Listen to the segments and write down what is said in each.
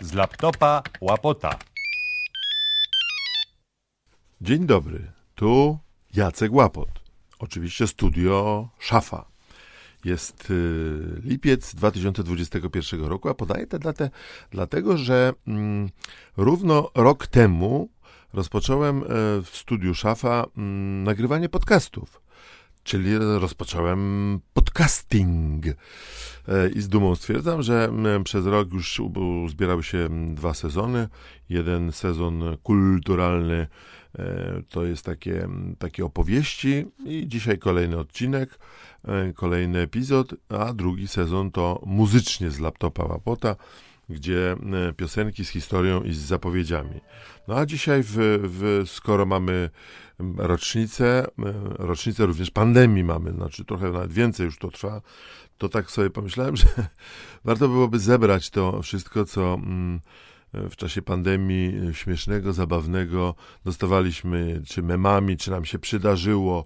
z laptopa łapota. Dzień dobry, tu Jacek Łapot. Oczywiście studio Szafa. Jest y, lipiec 2021 roku, a podaję to dlatę, dlatego, że mm, równo rok temu rozpocząłem e, w studiu Szafa mm, nagrywanie podcastów. Czyli rozpocząłem podcasting. E, I z dumą stwierdzam, że przez rok już zbierały się dwa sezony. Jeden sezon kulturalny e, to jest takie, takie opowieści i dzisiaj kolejny odcinek, e, kolejny epizod, a drugi sezon to muzycznie z laptopa Łapota gdzie piosenki z historią i z zapowiedziami. No a dzisiaj, w, w, skoro mamy rocznicę, rocznicę również pandemii mamy, znaczy trochę nawet więcej już to trwa, to tak sobie pomyślałem, że warto byłoby zebrać to wszystko, co mm, w czasie pandemii śmiesznego, zabawnego dostawaliśmy, czy memami, czy nam się przydarzyło.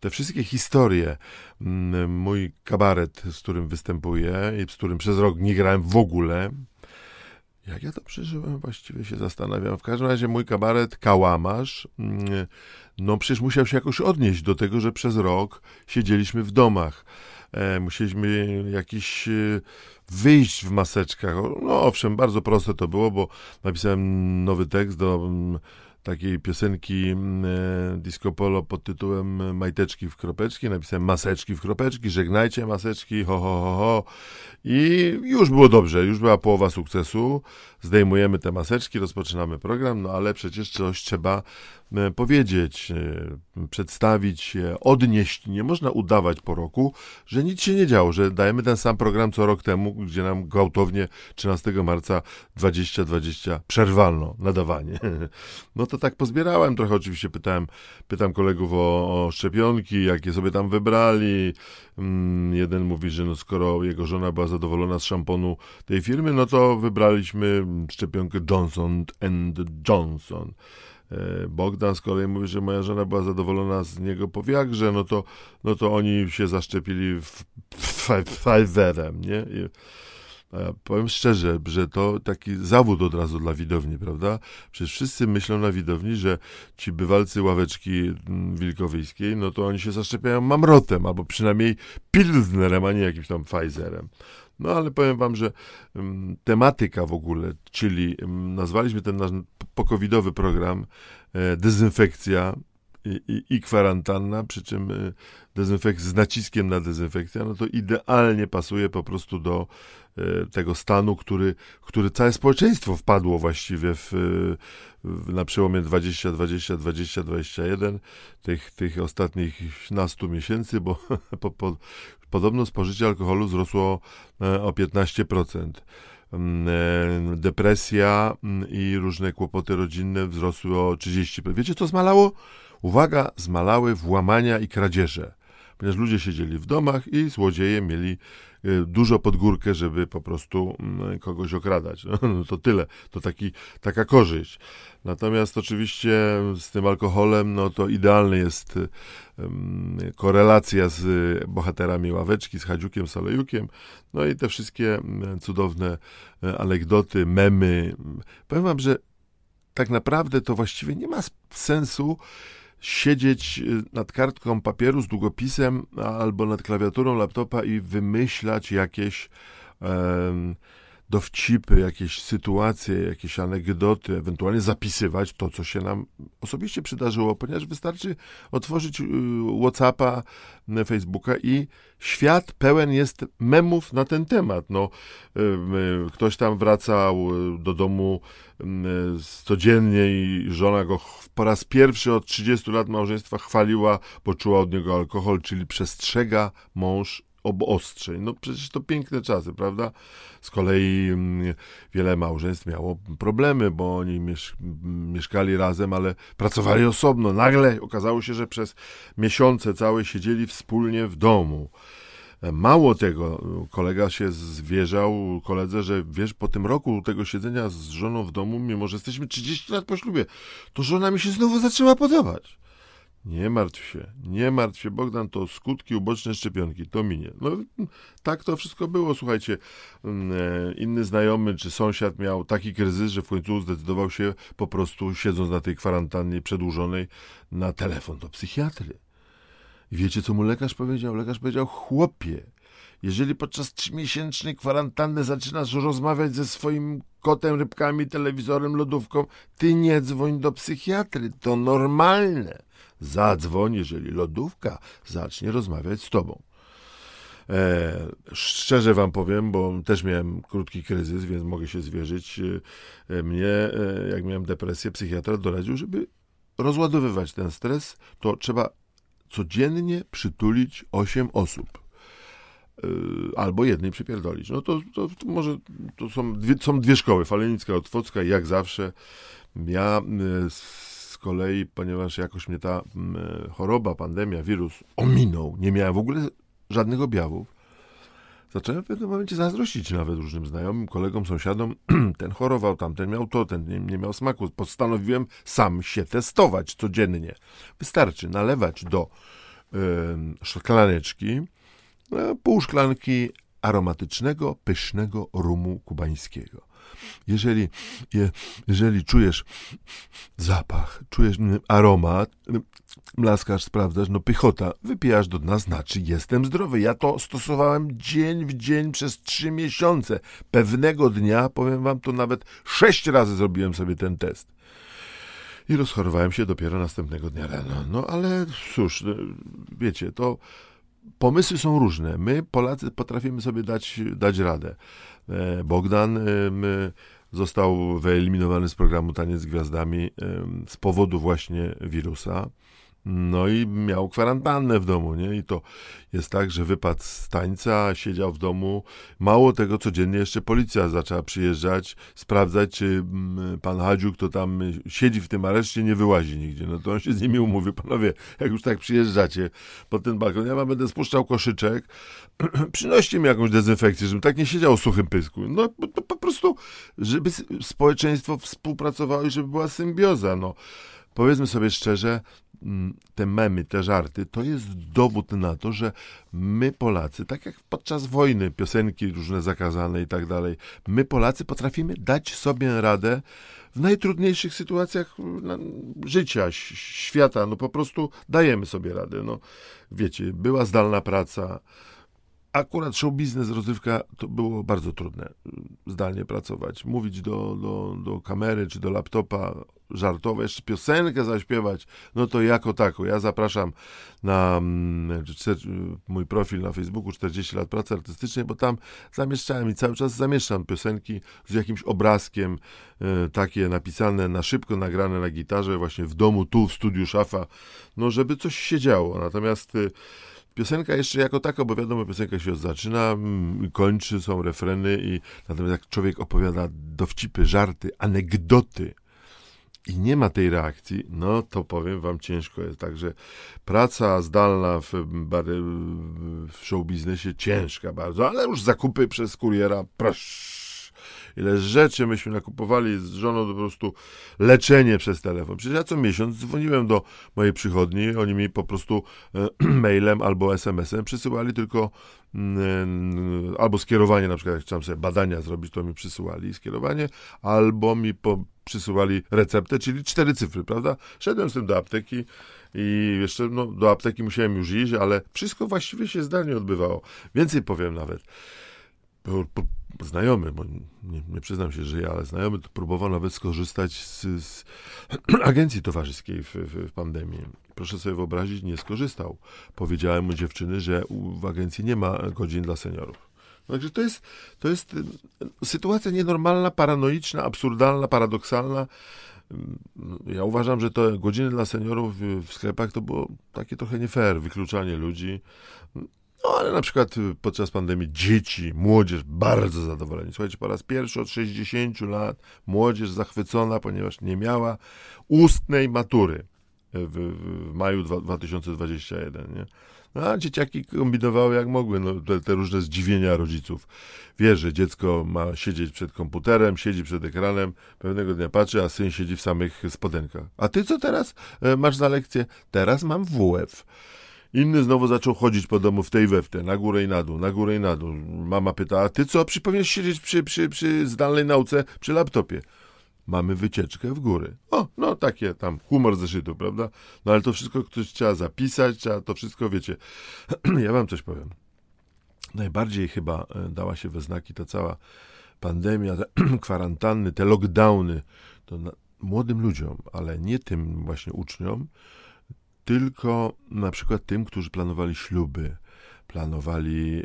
Te wszystkie historie, mm, mój kabaret, z którym występuję i z którym przez rok nie grałem w ogóle, jak ja to przeżyłem, właściwie się zastanawiam. W każdym razie mój kabaret Kałamarz, mm, no przecież musiał się jakoś odnieść do tego, że przez rok siedzieliśmy w domach. E, musieliśmy jakiś e, wyjść w maseczkach. No owszem, bardzo proste to było, bo napisałem nowy tekst do mm, takiej piosenki mm, e, disco polo pod tytułem Majteczki w kropeczki, napisałem maseczki w kropeczki, żegnajcie maseczki, ho, ho, ho, ho. I już było dobrze, już była połowa sukcesu. Zdejmujemy te maseczki, rozpoczynamy program, no ale przecież coś trzeba e, powiedzieć, e, przedstawić odnieść. Nie można udawać po roku, że nic się nie działo, że dajemy ten sam program co rok temu, gdzie nam gwałtownie 13 marca 2020 przerwano nadawanie. No to tak pozbierałem trochę, oczywiście pytałem, pytam kolegów o, o szczepionki, jakie sobie tam wybrali. Mm, jeden mówi, że no skoro jego żona była zadowolona z szamponu tej firmy, no to wybraliśmy szczepionkę Johnson Johnson. E, Bogdan z kolei mówi, że moja żona była zadowolona z niego po wiagrze, no to, no to oni się zaszczepili Pfizerem, nie? I, powiem szczerze, że to taki zawód od razu dla widowni, prawda? Przecież wszyscy myślą na widowni, że ci bywalcy ławeczki mm, wilkowyjskiej, no to oni się zaszczepiają mamrotem, albo przynajmniej pilznerem, a nie jakimś tam Pfizerem. No ale powiem wam, że um, tematyka w ogóle, czyli um, nazwaliśmy ten nasz pokowidowy program e, dezynfekcja i, i, kwarantanna, przy czym e, dezynfekcja z naciskiem na dezynfekcja, no to idealnie pasuje po prostu do e, tego stanu, który, który całe społeczeństwo wpadło właściwie w, w na przełomie 2020, 2021, tych, tych ostatnich 15 miesięcy, bo po, po, podobno spożycie alkoholu wzrosło e, o 15%. Mm, e, depresja mm, i różne kłopoty rodzinne wzrosły o 30%. Wiecie, co zmalało? Uwaga, zmalały włamania i kradzieże ponieważ ludzie siedzieli w domach i złodzieje mieli y, dużo pod górkę, żeby po prostu mm, kogoś okradać. No to tyle, to taki, taka korzyść. Natomiast oczywiście z tym alkoholem, no to idealny jest korelacja z bohaterami ławeczki, z Hadziukiem, Solejukiem, no i te wszystkie mm, cudowne anegdoty, memy. Powiem wam, że tak naprawdę to właściwie nie ma sensu siedzieć y, nad kartką papieru z długopisem albo nad klawiaturą laptopa i wymyślać jakieś dowcipy, jakieś sytuacje, jakieś anegdoty, ewentualnie zapisywać to, co się nam osobiście przydarzyło, ponieważ wystarczy otworzyć y, WhatsAppa, y, Facebooka i świat pełen jest memów na ten temat. No, y, ktoś tam wracał do domu codziennie i żona go po raz pierwszy od 30 lat małżeństwa chwaliła, bo czuła od niego alkohol, czyli przestrzega mąż obostrzeń. No przecież to piękne czasy, prawda? Z kolei mm, wiele małżeństw miało problemy, bo oni miesz mieszkali razem, ale pracowali osobno. Nagle okazało się, że przez miesiące całe siedzieli wspólnie w domu. Mało tego, kolega się zwierzał koledze, że wiesz, po tym roku tego siedzenia z żoną w domu, mimo że jesteśmy 30 lat po ślubie, to żona mi się znowu zaczęła podobać. Nie martw się, nie martw się, Bogdan, to skutki uboczne szczepionki, to minie. No tak to wszystko było, słuchajcie. Mm, e, inny znajomy czy sąsiad miał taki kryzys, że w końcu zdecydował się po prostu, siedząc na tej kwarantannie przedłużonej, na telefon do psychiatry. Wiecie, co mu lekarz powiedział? Lekarz powiedział, chłopie, jeżeli podczas trzymiesięcznej kwarantanny zaczynasz rozmawiać ze swoim kotem, rybkami, telewizorem, lodówką, ty nie dzwoń do psychiatry, to normalne. Zadzwoń, jeżeli lodówka zacznie rozmawiać z tobą. E, szczerze wam powiem, bo też miałem krótki kryzys, więc mogę się zwierzyć. E, mnie, e, jak miałem depresję, psychiatra doradził, żeby rozładowywać ten stres, to trzeba codziennie przytulić 8 osób. E, albo jednej przypierdolić. No to, to, to może to są dwie, są dwie szkoły, Falenicka, Otwocka jak zawsze ja e, kolei, ponieważ jakoś mnie ta e, choroba, pandemia, wirus ominął, nie miałem w ogóle żadnych objawów, zacząłem w pewnym momencie zazdrościć nawet różnym znajomym, kolegom, sąsiadom. ten chorował, tamten miał to, ten nie, nie miał smaku. Postanowiłem sam się testować codziennie. Wystarczy nalewać do y, szklaneczki y, pół szklanki aromatycznego, pysznego rumu kubańskiego. Jeżeli, je, jeżeli czujesz zapach, czujesz aromat, mlaskasz, sprawdzasz, no pychota, wypijasz do dna, znaczy jestem zdrowy. Ja to stosowałem dzień w dzień przez trzy miesiące. Pewnego dnia, powiem wam, to nawet sześć razy zrobiłem sobie ten test. I rozchorowałem się dopiero następnego dnia rano. No ale cóż, no, wiecie, to pomysły są różne. My, Polacy, potrafimy sobie dać, dać radę. E, Bogdan został wyeliminowany z programu Taniec z Gwiazdami z powodu właśnie wirusa. No i miał kwarantannę w domu, nie? I to jest tak, że wypadł z tańca, siedział w domu. Mało tego, codziennie jeszcze policja zaczęła przyjeżdżać, sprawdzać, czy mm, pan Hadziu, kto tam siedzi w tym areszcie, nie wyłazi nigdzie. No to on się z nimi umówił, panowie, jak już tak przyjeżdżacie pod ten balkon, ja wam będę spuszczał koszyczek, przynoście mi jakąś dezynfekcję, żebym tak nie siedział w suchym pysku. No po, po prostu, żeby społeczeństwo współpracowało i żeby była symbioza, no powiedzmy sobie szczerze, te memy, te żarty, to jest dowód na to, że my Polacy, tak jak podczas wojny, piosenki różne zakazane i tak dalej, my Polacy potrafimy dać sobie radę w najtrudniejszych sytuacjach życia, świata, no po prostu dajemy sobie radę. No, wiecie, była zdalna praca, akurat show biznes, rozrywka to było bardzo trudne zdalnie pracować. Mówić do, do, do kamery czy do laptopa, żartować, jeszcze piosenkę zaśpiewać, no to jako tako. Ja zapraszam na mm, mój profil na Facebooku 40 lat pracy artystycznej, bo tam zamieszczałem i cały czas zamieszczam piosenki z jakimś obrazkiem, e, takie napisane na szybko, nagrane na gitarze, właśnie w domu, tu w studiu Szafa, no żeby coś się działo. Natomiast y, Piosenka jeszcze jako taka, bo wiadomo, piosenka się zaczyna, mm, kończy, są refreny i natomiast jak człowiek opowiada dowcipy, żarty, anegdoty i nie ma tej reakcji, no to powiem wam ciężko jest. Także praca zdalna w, w show biznesie ciężka bardzo, ale już zakupy przez kuriera, proszę ile rzeczy myśmy nakupowali z żoną, po prostu leczenie przez telefon. Przecież ja co miesiąc dzwoniłem do mojej przychodni, oni mi po prostu e, mailem albo SMS-em przysyłali tylko mm, albo skierowanie, na przykład jak chciałem sobie badania zrobić, to mi przysyłali skierowanie, albo mi po, przysyłali receptę, czyli cztery cyfry, prawda? Szedłem z tym do apteki i jeszcze no, do apteki musiałem już iść, ale wszystko właściwie się zdalnie odbywało. Więcej powiem nawet. Znajomy, bo nie, nie, przyznam się, że ja, ale znajomy próbował nawet skorzystać z, z agencji towarzyskiej w, w, w, pandemii. Proszę sobie wyobrazić, nie skorzystał. Powiedziałem mu dziewczyny, że w agencji nie ma godzin dla seniorów. Także to jest, to jest y, sytuacja nienormalna, paranoiczna, absurdalna, paradoksalna. Ja uważam, że te godziny dla seniorów w sklepach to było takie trochę nie fair, wykluczanie ludzi. No ale na przykład y, podczas pandemii dzieci, młodzież bardzo zadowoleni. Słuchajcie, po raz pierwszy od 60 lat młodzież zachwycona, ponieważ nie miała ustnej matury w, w maju 2021. Nie? A dzieciaki kombinowały jak mogły, no, te, te różne zdziwienia rodziców. Wie, że dziecko ma siedzieć przed komputerem, siedzi przed ekranem, pewnego dnia patrzy, a syn siedzi w samych spodenkach. A ty co teraz e, masz za lekcję? Teraz mam WF. Inny znowu zaczął chodzić po domu w tej we na górę i na dół, na górę i na dół. Mama pyta, a ty co, przy, powinieneś siedzieć przy, przy, przy zdalnej nauce, przy laptopie. Mamy wycieczkę w góry. O, no takie tam humor zeszytu, prawda? No ale to wszystko ktoś trzeba zapisać, trzeba to wszystko, wiecie. ja wam coś powiem. Najbardziej chyba e, dała się we znaki ta cała pandemia, te kwarantanny, te lockdowny, to na, młodym ludziom, ale nie tym właśnie uczniom, tylko na przykład tym, którzy planowali śluby, planowali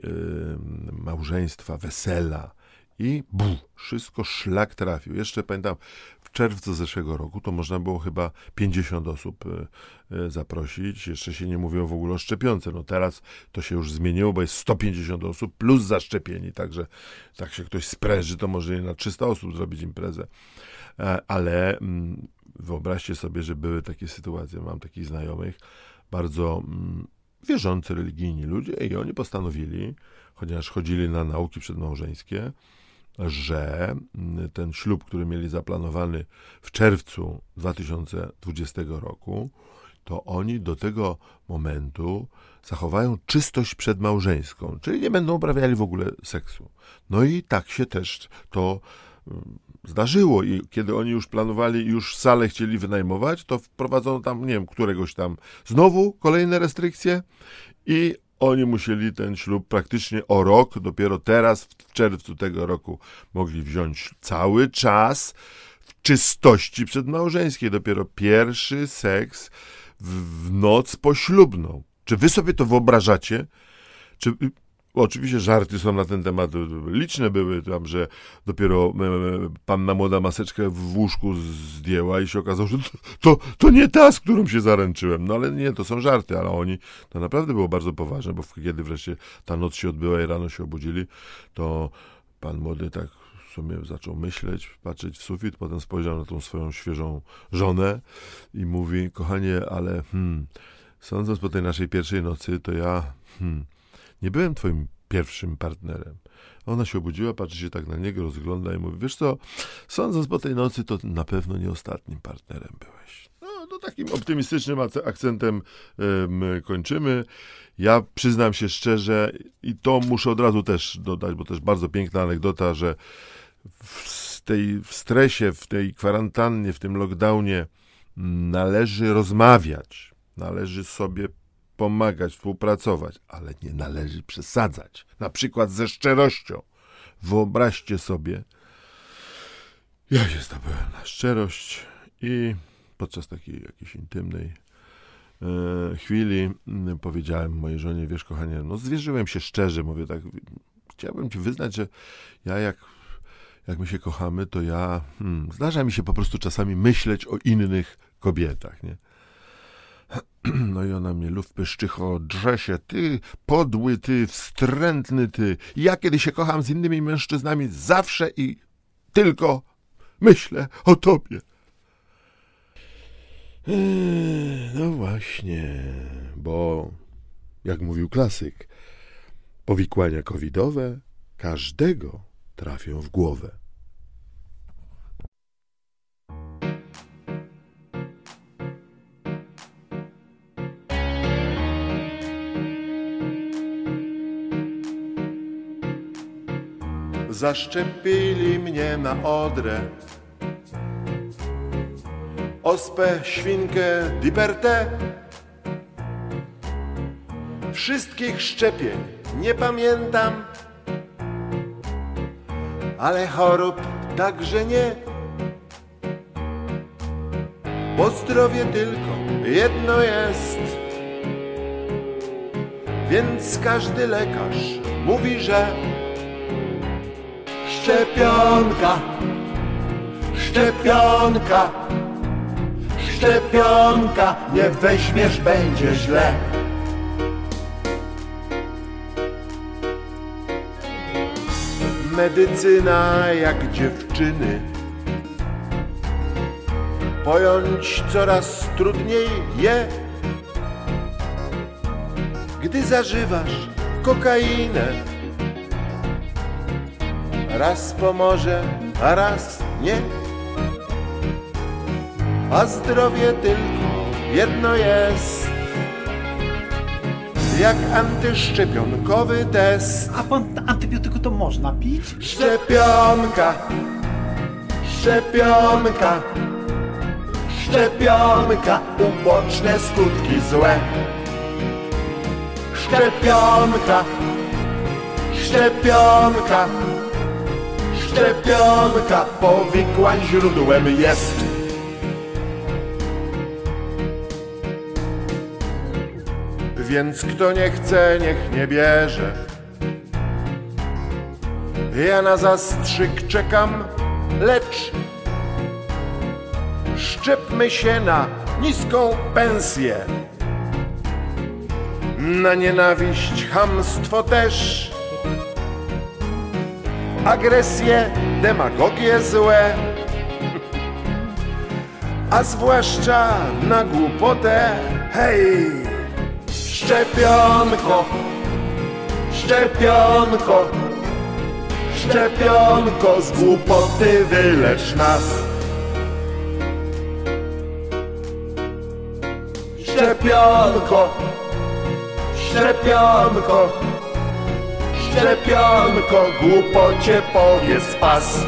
małżeństwa, wesela. I bu, wszystko szlak trafił. Jeszcze pamiętam, w czerwcu zeszłego roku to można było chyba 50 osób y, y, zaprosić. Jeszcze się nie mówiło w ogóle o szczepionce. No teraz to się już zmieniło, bo jest 150 osób plus zaszczepieni. Także tak się ktoś spręży, to może na 300 osób zrobić imprezę. E, ale mm, wyobraźcie sobie, że były takie sytuacje. Mam takich znajomych, bardzo mm, wierzący religijni ludzie, i oni postanowili, chociaż chodzili na nauki przedmałżeńskie, że mm, ten ślub, który mieli zaplanowany w czerwcu 2020 roku, to oni do tego momentu zachowają czystość przedmałżeńską, czyli nie będą uprawiali w ogóle seksu. No i tak się też to mm, zdarzyło i kiedy oni już planowali, już salę chcieli wynajmować, to wprowadzono tam, nie wiem, któregoś tam znowu kolejne restrykcje i oni musieli ten ślub praktycznie o rok, dopiero teraz, w czerwcu tego roku, mogli wziąć cały czas w czystości przedmałżeńskiej. Dopiero pierwszy seks w, w noc poślubną. Czy wy sobie to wyobrażacie? Czy Oczywiście żarty są na ten temat liczne były tam, że dopiero e, panna młoda maseczkę w łóżku zdjęła i się okazało, że to, to, to, nie ta, z którą się zaręczyłem. No ale nie, to są żarty, ale oni, to naprawdę było bardzo poważne, bo kiedy wreszcie ta noc się odbyła i rano się obudzili, to pan młody tak sobie zaczął myśleć, patrzeć w sufit, potem spojrzał na tą swoją świeżą żonę i mówi, kochanie, ale hmm, sądząc po tej naszej pierwszej nocy, to ja... Hmm, nie byłem twoim pierwszym partnerem. Ona się obudziła, patrzy się tak na niego, rozgląda i mówi, wiesz co, sądząc po tej nocy, to na pewno nie ostatnim partnerem byłeś. No, no takim optymistycznym akcentem kończymy. Ja przyznam się szczerze i to muszę od razu też dodać, bo też bardzo piękna anegdota, że w tej w stresie, w tej kwarantannie, w tym lockdownie należy rozmawiać, należy sobie pomagać, współpracować, ale nie należy przesadzać. Na przykład ze szczerością. Wyobraźcie sobie, ja się zdobyłem na szczerość i podczas takiej jakiejś intymnej e, chwili powiedziałem mojej żonie, wiesz kochanie, no zwierzyłem się szczerze, mówię tak, chciałbym ci wyznać, że ja jak, jak my się kochamy, to ja, hmm, zdarza mi się po prostu czasami myśleć o innych kobietach, nie? No i ona mnie luf pyszczycho, drze się, ty podły, ty wstrętny, ty. Ja kiedy się kocham z innymi mężczyznami, zawsze i tylko myślę o tobie. Eee, no właśnie, bo jak mówił klasyk, powikłania covidowe każdego trafią w głowę. Zaszczepili mnie na odrę. Ospę, świnkę, dipertę. Wszystkich szczepień nie pamiętam, ale chorób także nie. Bo zdrowie tylko jedno jest, więc każdy lekarz mówi, że Szczepionka, szczepionka, szczepionka, nie weźmiesz, będzie źle. Medycyna jak dziewczyny, pojąć coraz trudniej je. gdy zażywasz kokainę. Raz pomoże, a raz nie. A zdrowie tylko jedno jest. Jak antyszczepionkowy test. A pan antybiotyku to można pić? Szczepionka, szczepionka, szczepionka, uboczne skutki złe. Szczepionka, szczepionka, szczepionka, powikłań źródłem jest. Więc kto nie chce, niech nie bierze. Ja na zastrzyk czekam, lecz szczepmy się na niską pensję. Na nienawiść, hamstwo też, agresję, demagogię złe, a zwłaszcza na głupotę. Hej, szczepionko, szczepionko. Szczepionko z głupoty wylecz nas Szczepionko Szczepionko Szczepionko głupocie powiedz pas.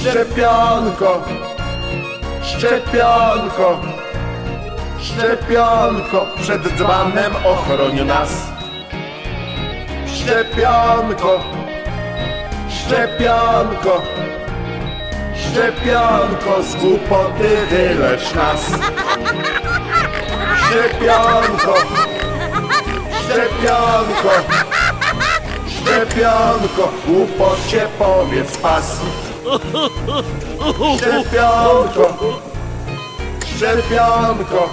Szczepionko Szczepionko Szczepionko przed dzbanem ochroń nas. Szczepionko Szczepionko Szczepionko z głupoty wylecz nas. Szczepionko Szczepionko Szczepionko Głupocie powiedz pas. Szczepionko Szczepionko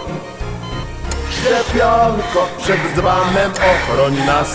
Szczepionko Przed dzbanem ochroń nas